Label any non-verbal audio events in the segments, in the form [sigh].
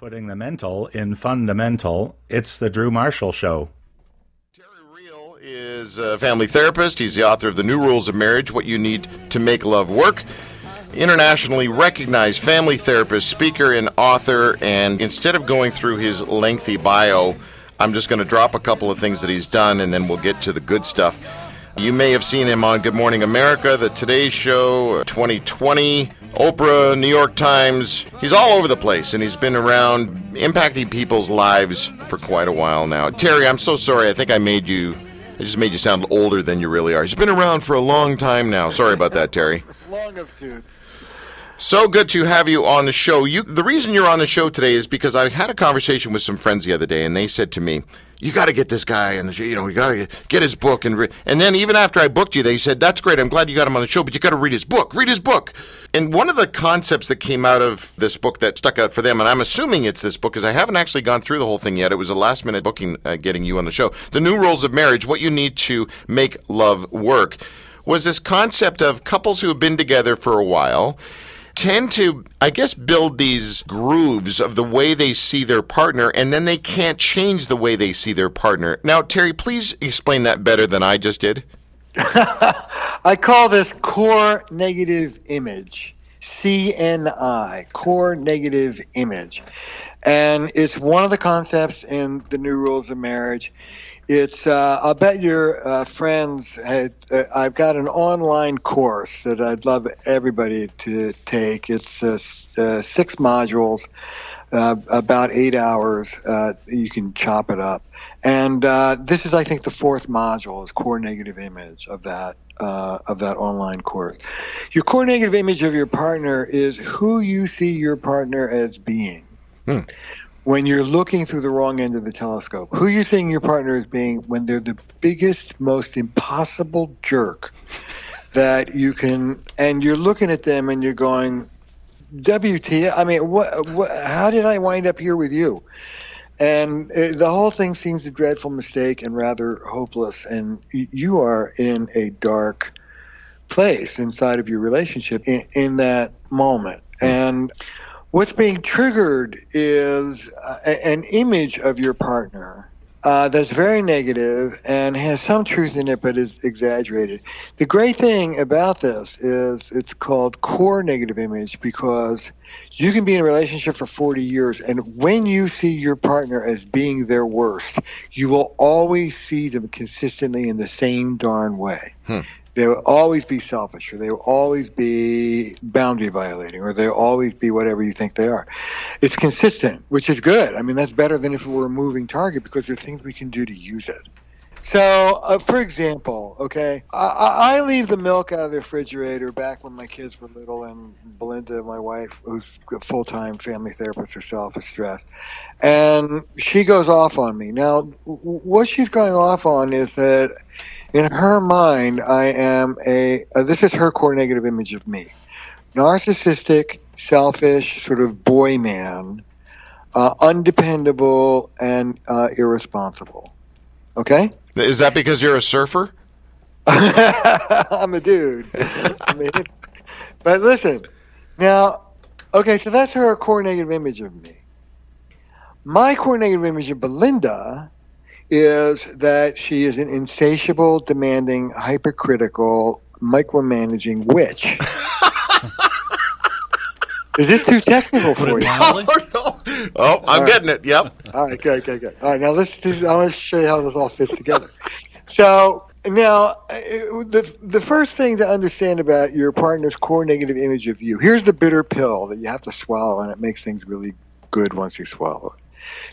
Putting the mental in fundamental, it's the Drew Marshall Show. Terry Real is a family therapist. He's the author of The New Rules of Marriage What You Need to Make Love Work. Internationally recognized family therapist, speaker, and author. And instead of going through his lengthy bio, I'm just going to drop a couple of things that he's done and then we'll get to the good stuff. You may have seen him on Good Morning America, The Today Show, uh, 2020, Oprah, New York Times. He's all over the place and he's been around impacting people's lives for quite a while now. Terry, I'm so sorry. I think I made you, I just made you sound older than you really are. He's been around for a long time now. Sorry about that, Terry. Long of tooth. So good to have you on the show. You, the reason you're on the show today is because I had a conversation with some friends the other day, and they said to me, "You got to get this guy, and you know, you got to get his book." And re-. and then even after I booked you, they said, "That's great. I'm glad you got him on the show, but you got to read his book. Read his book." And one of the concepts that came out of this book that stuck out for them, and I'm assuming it's this book, because I haven't actually gone through the whole thing yet. It was a last minute booking, uh, getting you on the show. The New Rules of Marriage: What You Need to Make Love Work. Was this concept of couples who have been together for a while tend to, I guess, build these grooves of the way they see their partner, and then they can't change the way they see their partner. Now, Terry, please explain that better than I just did. [laughs] I call this core negative image. CNI, core negative image. And it's one of the concepts in the new rules of marriage. It's, uh, I'll bet your uh, friends had, uh, I've got an online course that I'd love everybody to take. It's uh, uh, six modules, uh, about eight hours. you can chop it up. And this is, I think, the fourth module is core negative image of that of that online course. Your core negative image of your partner is who you see your partner as being. Hmm. When you're looking through the wrong end of the telescope, who you seeing your partner as being when they're the biggest, most impossible jerk that you can, and you're looking at them and you're going, WT, I mean, what, what, how did I wind up here with you? And it, the whole thing seems a dreadful mistake and rather hopeless. And you are in a dark place inside of your relationship in, in that moment. Hmm. And what's being triggered is a, an image of your partner uh, that's very negative and has some truth in it, but is exaggerated. The great thing about this is it's called core negative image because you can be in a relationship for 40 years, and when you see your partner as being their worst, you will always see them consistently in the same darn way. Hmm they will always be selfish or they will always be boundary violating or they'll always be whatever you think they are. It's consistent, which is good. I mean, that's better than if it were a moving target because there are things we can do to use it. So, uh, for example, okay, I, I leave the milk out of the refrigerator back when my kids were little, and Belinda, my wife, who's a full time family therapist herself, is stressed. And she goes off on me. Now, what she's going off on is that in her mind, I am a, uh, this is her core negative image of me. Narcissistic, selfish, sort of boy man, uh, undependable, and uh, irresponsible. Okay? Is that because you're a surfer? [laughs] I'm a dude. I mean, but listen, now, okay, so that's her core negative image of me. My core negative image of Belinda is that she is an insatiable, demanding, hypercritical, micromanaging witch. [laughs] is this too technical for you? [laughs] Oh, no. oh I'm getting it. Yep. All right, good, good, good. All right, now let's. I want to show you how this all fits together. So now, uh, the the first thing to understand about your partner's core negative image of you. Here's the bitter pill that you have to swallow, and it makes things really good once you swallow it.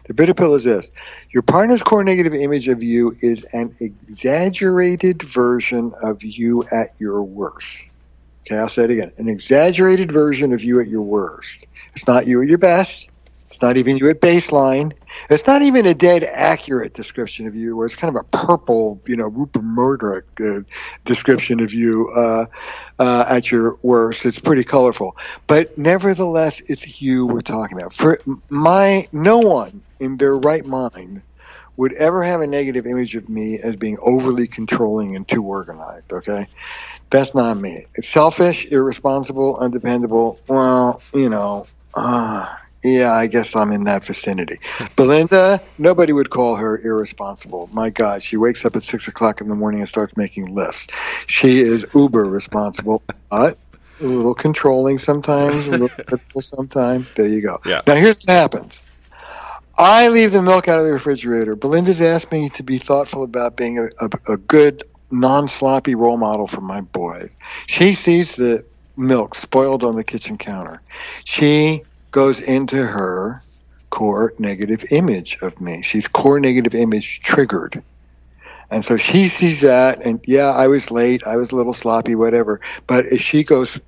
The bitter pill is this your partner's core negative image of you is an exaggerated version of you at your worst. Okay, I'll say it again. An exaggerated version of you at your worst. It's not you at your best. It's not even you at baseline. It's not even a dead accurate description of you, where it's kind of a purple, you know, Rupert Murdoch uh, description of you uh, uh, at your worst. It's pretty colorful, but nevertheless, it's you we're talking about. For my, no one in their right mind would ever have a negative image of me as being overly controlling and too organized. Okay, that's not me. It's selfish, irresponsible, undependable. Well, you know, uh, Yeah, I guess I'm in that vicinity. Belinda, nobody would call her irresponsible. My God, she wakes up at six o'clock in the morning and starts making lists. She is uber responsible, [laughs] but a little controlling sometimes, a little critical sometimes. There you go. Yeah. Now here's what happens. I leave the milk out of the refrigerator. Belinda's asked me to be thoughtful about being a, a, a good, non sloppy role model for my boys. She sees the milk spoiled on the kitchen counter. She goes into her core negative image of me. She's core negative image triggered. And so she sees that, and yeah, I was late, I was a little sloppy, whatever. But as she goes,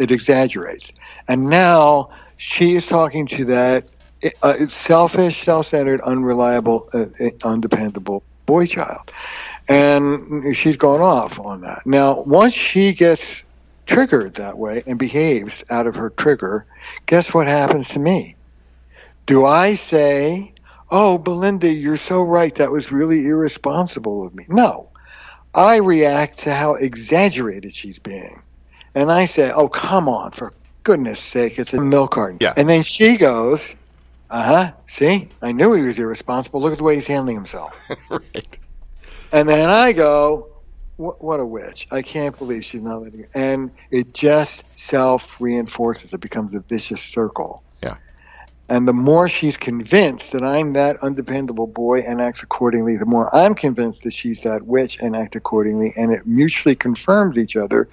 it exaggerates. And now she is talking to that uh, selfish, self-centered, unreliable, uh, undependable boy child, and she's gone off on that. Now, once she gets triggered that way and behaves out of her trigger, guess what happens to me? Do I say, "Oh, Belinda, you're so right. That was really irresponsible of me"? No, I react to how exaggerated she's being, and I say, "Oh, come on, for goodness sake, it's a milk carton." Yeah. And then she goes uh huh. See, I knew he was irresponsible. Look at the way he's handling himself. [laughs] right. And then I go, what, a witch. I can't believe she's not letting it. And it just self reinforces. It becomes a vicious circle. Yeah. And the more she's convinced that I'm that undependable boy and acts accordingly, the more I'm convinced that she's that witch and act accordingly. And it mutually confirms each other,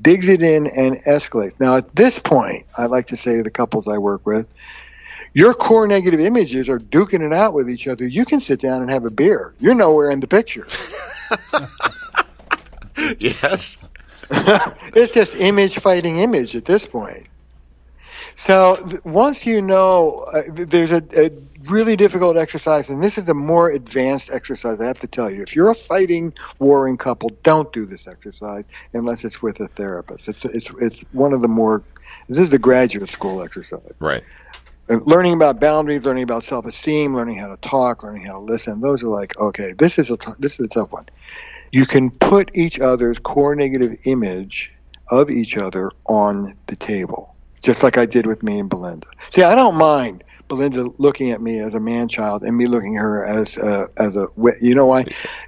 digs it in, and escalates. Now, at this point, I like to say to the couples I work with, your core negative images are duking it out with each other. You can sit down and have a beer. You're nowhere in the picture. [laughs] [laughs] yes. [laughs] it's just image fighting image at this point. So th- once you know, uh, there's a, a, really difficult exercise, and this is a more advanced exercise. I have to tell you, if you're a fighting, warring couple, don't do this exercise unless it's with a therapist. It's it's it's one of the more. This is the graduate school exercise. Right learning about boundaries, learning about self-esteem, learning how to talk, learning how to listen. Those are like, okay, this is a t- this is a tough one. You can put each other's core negative image of each other on the table, just like I did with me and Belinda. See, I don't mind Belinda looking at me as a man child and me looking at her as a, as a you know why?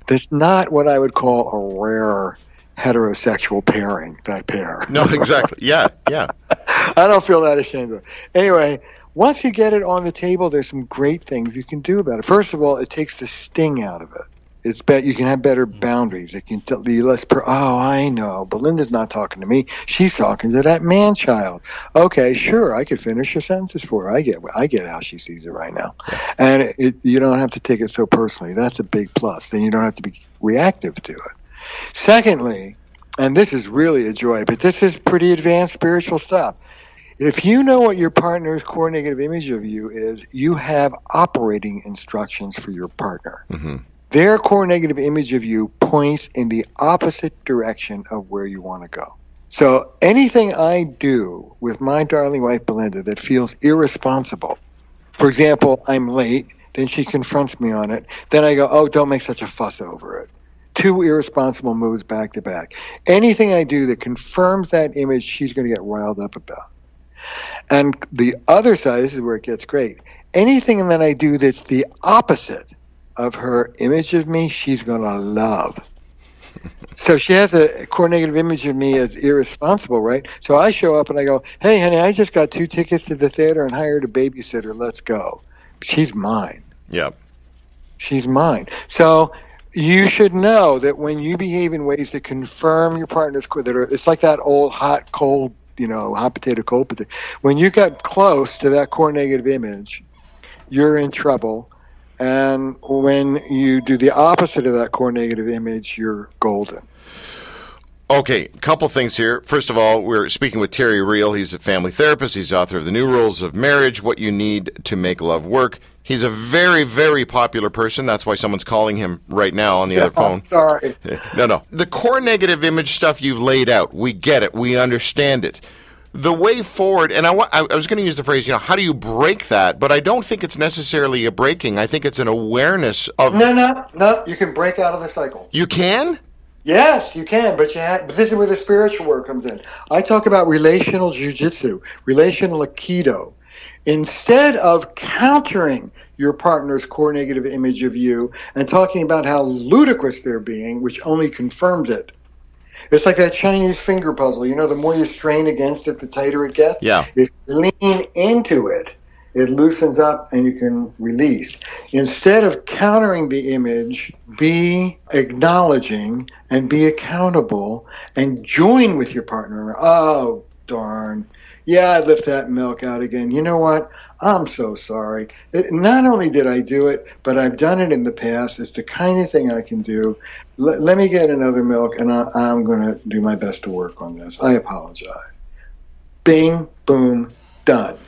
That's not what I would call a rare heterosexual pairing. That pair. [laughs] No, exactly. Yeah, yeah. [laughs] I don't feel that ashamed of it. Anyway, once you get it on the table, there's some great things you can do about it. First of all, it takes the sting out of it. It's bet you can have better mm-hmm. boundaries. It can tell you less. Per- oh, I know. Belinda's not talking to me. She's talking to that man child. Okay, sure. I could finish your sentences for her. I get. I get how she sees it right now, and it, it, you don't have to take it so personally. That's a big plus. Then you don't have to be reactive to it. Secondly, and this is really a joy, but this is pretty advanced spiritual stuff. If you know what your partner's core negative image of you is, you have operating instructions for your partner. Mm-hmm. Their core negative image of you points in the opposite direction of where you want to go. So anything I do with my darling wife Belinda that feels irresponsible, for example, I'm late, then she confronts me on it, then I go, oh, don't make such a fuss over it. Two irresponsible moves back to back. Anything I do that confirms that image, she's going to get riled up about. And the other side, this is where it gets great. Anything that I do that's the opposite of her image of me, she's going to love. [laughs] so she has a core negative image of me as irresponsible, right? So I show up and I go, hey, honey, I just got two tickets to the theater and hired a babysitter. Let's go. She's mine. Yep. She's mine. So you should know that when you behave in ways that confirm your partner's core, that are, it's like that old hot, cold you know, hot potato, cold potato. When you get close to that core negative image, you're in trouble. And when you do the opposite of that core negative image, you're golden. Okay, a couple things here. First of all, we're speaking with Terry Real. He's a family therapist. He's author of The New Rules of Marriage What You Need to Make Love Work. He's a very, very popular person. That's why someone's calling him right now on the yeah, other [laughs] oh, phone. sorry. [laughs] No, no. The core negative image stuff you've laid out, we get it. We understand it. The way forward, and I, I was going to use the phrase, you know, how do you break that? But I don't think it's necessarily a breaking. I think it's an awareness of. No, no, no. You can break out of the cycle. You can? Yes, you can, but you have, but this is where the spiritual work comes in. I talk about relational jujitsu, relational aikido, instead of countering your partner's core negative image of you and talking about how ludicrous they're being, which only confirms it. It's like that Chinese finger puzzle. You know, the more you strain against it, the tighter it gets. Yeah. If you lean into it, it loosens up and you can release. Instead of countering the image, be acknowledging and be accountable and join with your partner. Oh, darn. Yeah, I left that milk out again. You know what? I'm so sorry. It, not only did I do it, but I've done it in the past. It's the kind of thing I can do. L- let me get another milk, and I, I'm going to do my best to work on this. I apologize. Bing, boom, done.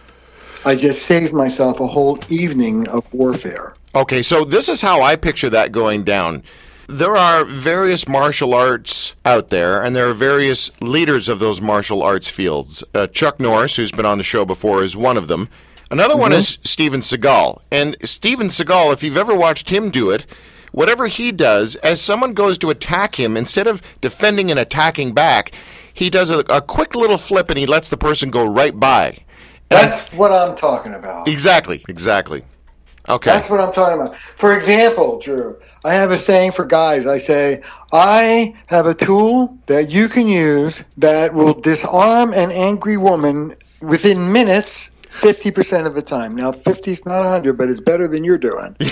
I just saved myself a whole evening of warfare. Okay, so this is how I picture that going down. There are various martial arts out there, and there are various leaders of those martial arts fields. Uh, Chuck Norris, who's been on the show before, is one of them. Another one mm-hmm. is Steven Seagal. And Steven Seagal, if you've ever watched him do it, whatever he does, as someone goes to attack him, instead of defending and attacking back, he does a, a quick little flip and he lets the person go right by. That's what I'm talking about. Exactly, exactly. Okay. That's what I'm talking about. For example, Drew, I have a saying for guys. I say, I have a tool that you can use that will disarm an angry woman within minutes, 50% of the time. Now, 50 is not 100, but it's better than you're doing. [laughs]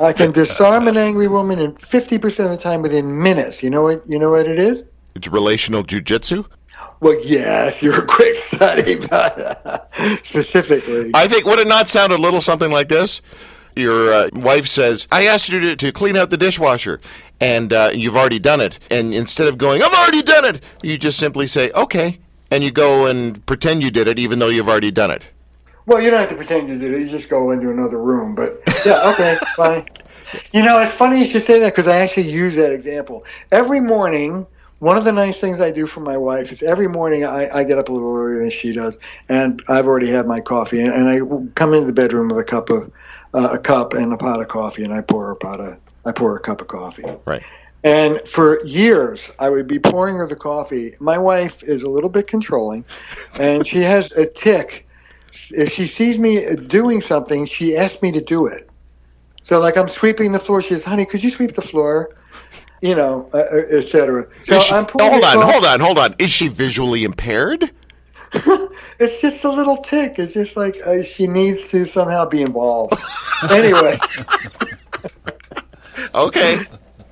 I can disarm an angry woman in 50% of the time within minutes. You know what, you know what it is? It's relational jujitsu. Well, yes, you're a quick study, but uh, [laughs] specifically. I think would it not sound a little something like this? Your uh, wife says, "I asked you to, to clean out the dishwasher, and uh, you've already done it." And instead of going, "I've already done it," you just simply say, "Okay," and you go and pretend you did it, even though you've already done it. Well, you don't have to pretend you did it. You just go into another room. But yeah, okay, fine. You know, it's funny you should say that because I actually use that example every morning. One of the nice things I do for my wife is every morning I, I get up a little earlier than she does, and I've already had my coffee, and, and I come into the bedroom with a cup of uh, a cup and a pot of coffee, and I pour her a pot of I pour her a cup of coffee. Right. And for years, I would be pouring her the coffee. My wife is a little bit controlling, and she has a tic. If she sees me doing something, she asks me to do it. So, like, I'm sweeping the floor. She says, "Honey, could you sweep the floor?" You know, uh, uh, etc. So she- I'm pouring hold the on, coffee- hold on, hold on. Is she visually impaired? [laughs] it's just a little tic. It's just like uh, she needs to somehow be involved. anyway, [laughs] Okay.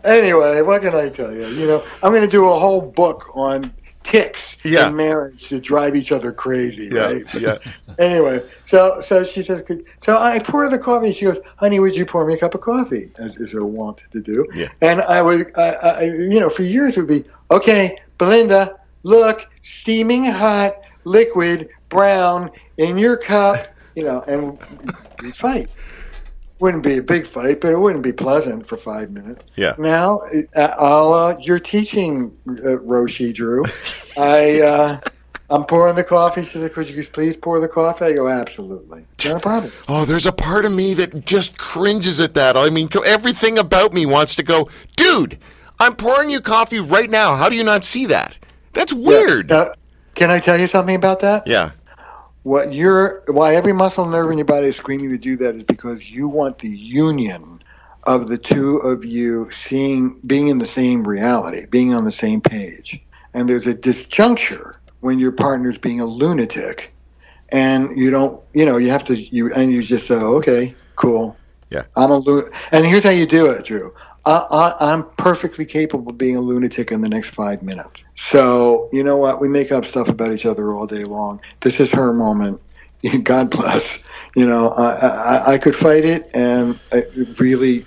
Anyway, what can I tell you? You know, I'm going to do a whole book on tics Yeah. in marriage to drive each other crazy, Yeah, right? yeah. [laughs] Anyway, so so she says, so I pour the coffee. She goes, "Honey, would you pour me a cup of coffee?" As is her wont to do. Yeah. And I would, I, I, you know, for years it would be, okay, Belinda, look, steaming hot liquid brown in your cup, you know, and we fight. Wouldn't be a big fight, but it wouldn't be pleasant for five minutes. Yeah. Now, uh, la your teaching, uh, Roshi Drew, [laughs] I, uh, I'm pouring the coffee. She said, "Could you please pour the coffee?" I go, "Absolutely, not a problem." [laughs] Oh, there's a part of me that just cringes at that. I mean, everything about me wants to go, dude. I'm pouring you coffee right now. How do you not see that? That's weird. Now, can I tell you something about that? Yeah. What you're, why every muscle nerve in your body is screaming to do that is because you want the union of the two of you seeing, being in the same reality, being on the same page. And there's a disjuncture when your partner's being a lunatic, and you don't, you know, you have to, you and you just say, oh, okay, cool. Yeah. I'm a lu- and here's how you do it, Drew. I, I, I'm perfectly capable of being a lunatic in the next five minutes. So you know what? We make up stuff about each other all day long. This is her moment. [laughs] God bless. You know, I, I, I could fight it, and it really.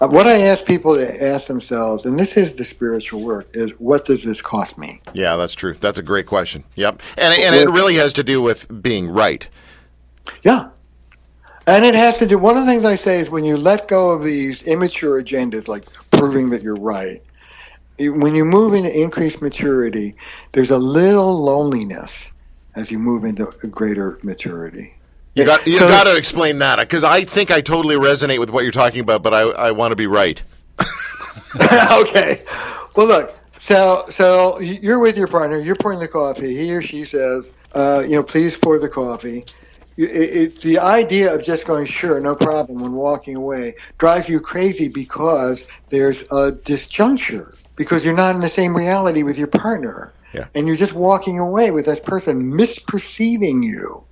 Uh, what I ask people to ask themselves, and this is the spiritual work, is what does this cost me? Yeah, that's true. That's a great question. Yep. And, and it really has to do with being right. Yeah. And it has to do, one of the things I say is when you let go of these immature agendas, like proving that you're right, when you move into increased maturity, there's a little loneliness as you move into a greater maturity. You got you So- got to explain that because I think I totally resonate with what you're talking about, but I, I want to be right. [laughs] [laughs] okay. Well, look. So, so you're with your partner. You're pouring the coffee. He or she says, uh, "You know, please pour the coffee." It, it's the idea of just going sure, no problem when walking away drives you crazy because there's a disjuncture because you're not in the same reality with your partner. Yeah. And you're just walking away with that person misperceiving you.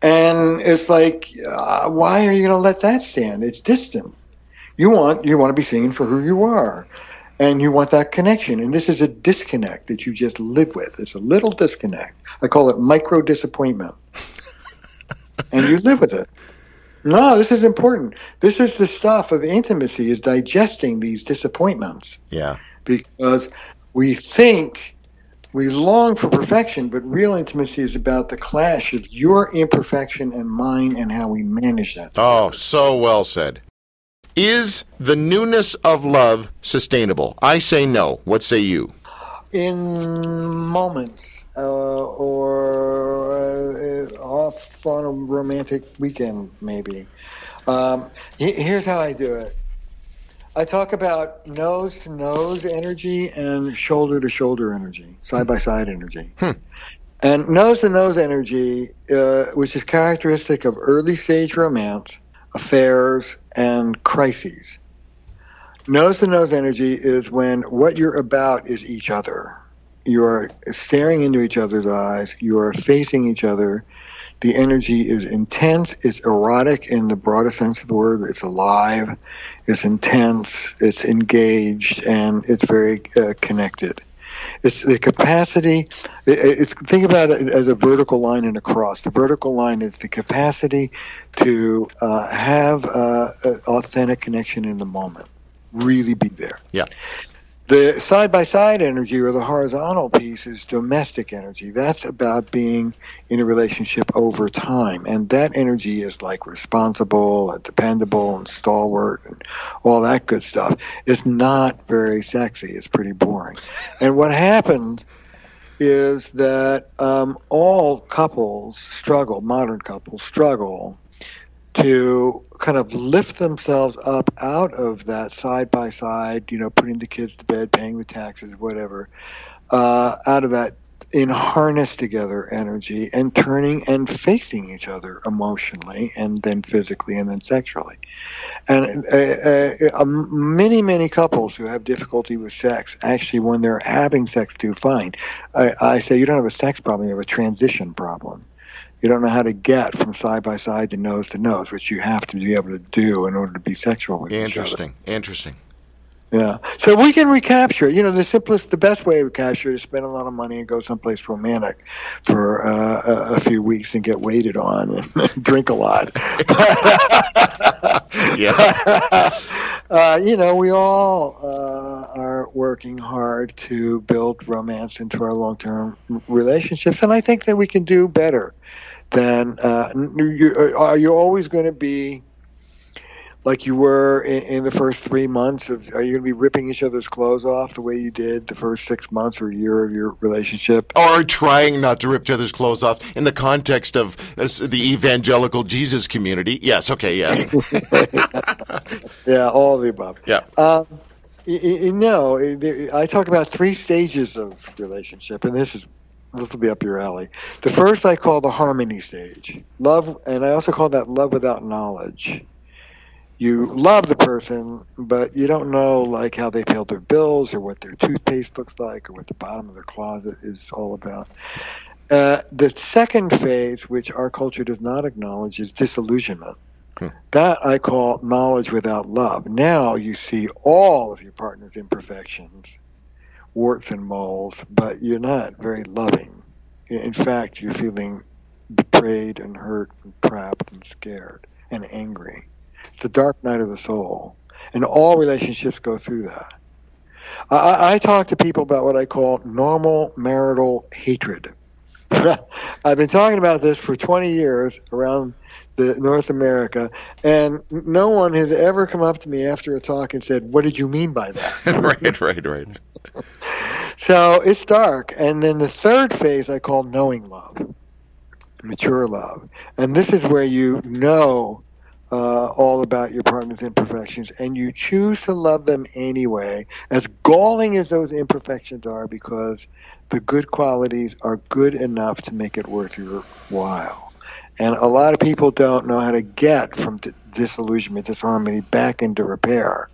And it's like, uh, why are you going to let that stand? It's distant. You want you want to be seen for who you are, and you want that connection. And this is a disconnect that you just live with. It's a little disconnect. I call it micro disappointment, and you live with it. No, this is important. This is the stuff of intimacy: is digesting these disappointments Yeah. because we think we long for perfection, but real intimacy is about the clash of your imperfection and mine and how we manage that. Oh, so well said. Is the newness of love sustainable? I say no. What say you? In moments uh, or uh, off on a romantic weekend, maybe. Um, here's how I do it. I talk about nose to nose energy and shoulder to shoulder energy, side by side energy. And nose to nose energy, uh, which is characteristic of early stage romance, affairs, and crises. Nose to nose energy is when what you're about is each other. You're staring into each other's eyes, you are facing each other. The energy is intense, it's erotic in the broadest sense of the word, it's alive, it's intense, it's engaged, and it's very uh, connected. It's the capacity. it- It's think about it as a vertical line and a cross. The vertical line is the capacity to uh, have uh, authentic connection in the moment, really be there. Yeah. The side by side energy or the horizontal piece is domestic energy. That's about being in a relationship over time. And that energy is like responsible and dependable and stalwart and all that good stuff. It's not very sexy. It's pretty boring. And what happens is that um, all couples struggle, modern couples struggle to kind of lift themselves up out of that side by side, you know, putting the kids to bed, paying the taxes, whatever, uh, out of that in harness together energy and turning and facing each other emotionally and then physically and then sexually. And uh, uh, uh, many, many couples who have difficulty with sex, actually, when they're having sex, do fine. I, I say you don't have a sex problem, you have a transition problem you don't know how to get from side by side to nose to nose, which you have to be able to do in order to be sexual with. Interesting. Interesting. Yeah. So we can recapture it. You know, the simplest, the best way to recapture it is spend a lot of money and go someplace romantic for uh, a, a few weeks and get waited on and [laughs] drink a lot. [laughs] Yeah. [laughs] uh, you know, we all uh, are working hard to build romance into our long-term relationships, and I think that we can do better than. Uh, are you always going to be like you were in, in the first three months? Of, are you going to be ripping each other's clothes off the way you did the first six months or year of your relationship? or trying not to rip each other's clothes off in the context of uh, the evangelical Jesus community. Yes. Okay. Yeah. [laughs] Yeah, all of the above. Yeah. Um, y- y- y- no, eh, I talk about three stages of relationship, and this is this will be up your alley. The first I call the harmony stage, love, and I also call that love without knowledge. You love the person, but you don't know like how they paid their bills, or what their toothpaste looks like, or what the bottom of their closet is all about. Uh, the second phase, which our culture does not acknowledge, is disillusionment. That I call knowledge without love. Now you see all of your partner's imperfections, warts and moles, but you're not very loving. In fact, you're feeling betrayed and hurt and trapped and scared and angry. It's the dark night of the soul. And all relationships go through that. I- I, I talk to people about what I call normal marital hatred. [laughs] I've been talking about this for 20 years around the North America, and no one has ever come up to me after a talk and said, "What did you mean by that?" [laughs] right. Right. Right. [laughs] so it's dark, and then the third phase I call knowing love, mature love, and this is where you know uh, all about your partner's imperfections, and you choose to love them anyway, as galling as those imperfections are, because the good qualities are good enough to make it worth your while. And a lot of people don't know how to get from disillusionment, disharmony, back into repair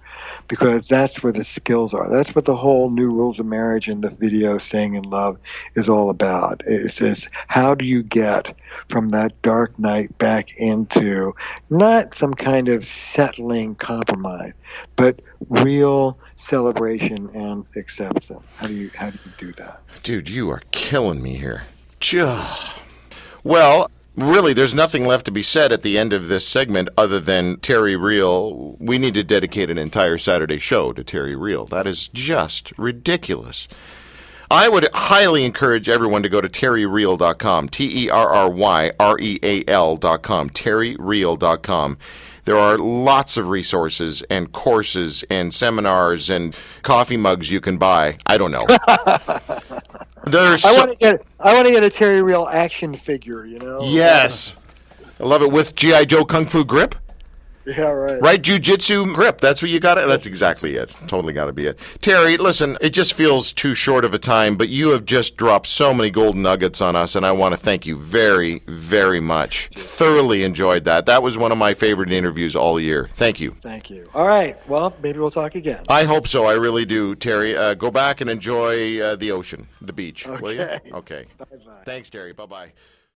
because that's where the skills are. That's what the whole new rules of marriage and the video staying in love is all about. It says, how do you get from that dark night back into not some kind of settling compromise, but real celebration and acceptance? How do you how do you do that? Dude, you are killing me here. Well, really, there's nothing left to be said at the end of this segment other than Terry Real. We need to dedicate an entire Saturday show to Terry Real. That is just ridiculous. I would highly encourage everyone to go to terryreal.com, T E R R Y R E A L.com, terryreal.com. There are lots of resources and courses and seminars and coffee mugs you can buy. I don't know. [laughs] There's I so- want to get I want to get a Terry Real action figure. You know? Yes. I love it with GI Joe Kung Fu grip. [laughs] Yeah. Right. Right, jujitsu grip. That's what you got. It. That's exactly it. Totally got to be it. Terry, listen, it just feels too short of a time, but you have just dropped so many golden nuggets on us, and I want to thank you very, very much. Thoroughly enjoyed that. That was one of my favorite interviews all year. Thank you. Thank you. All right. Well, maybe we'll talk again. I hope so. I really do, Terry. Uh, go back and enjoy uh, the ocean, the beach, will you? Okay. Okay. Bye bye. Thanks, Terry. Bye bye.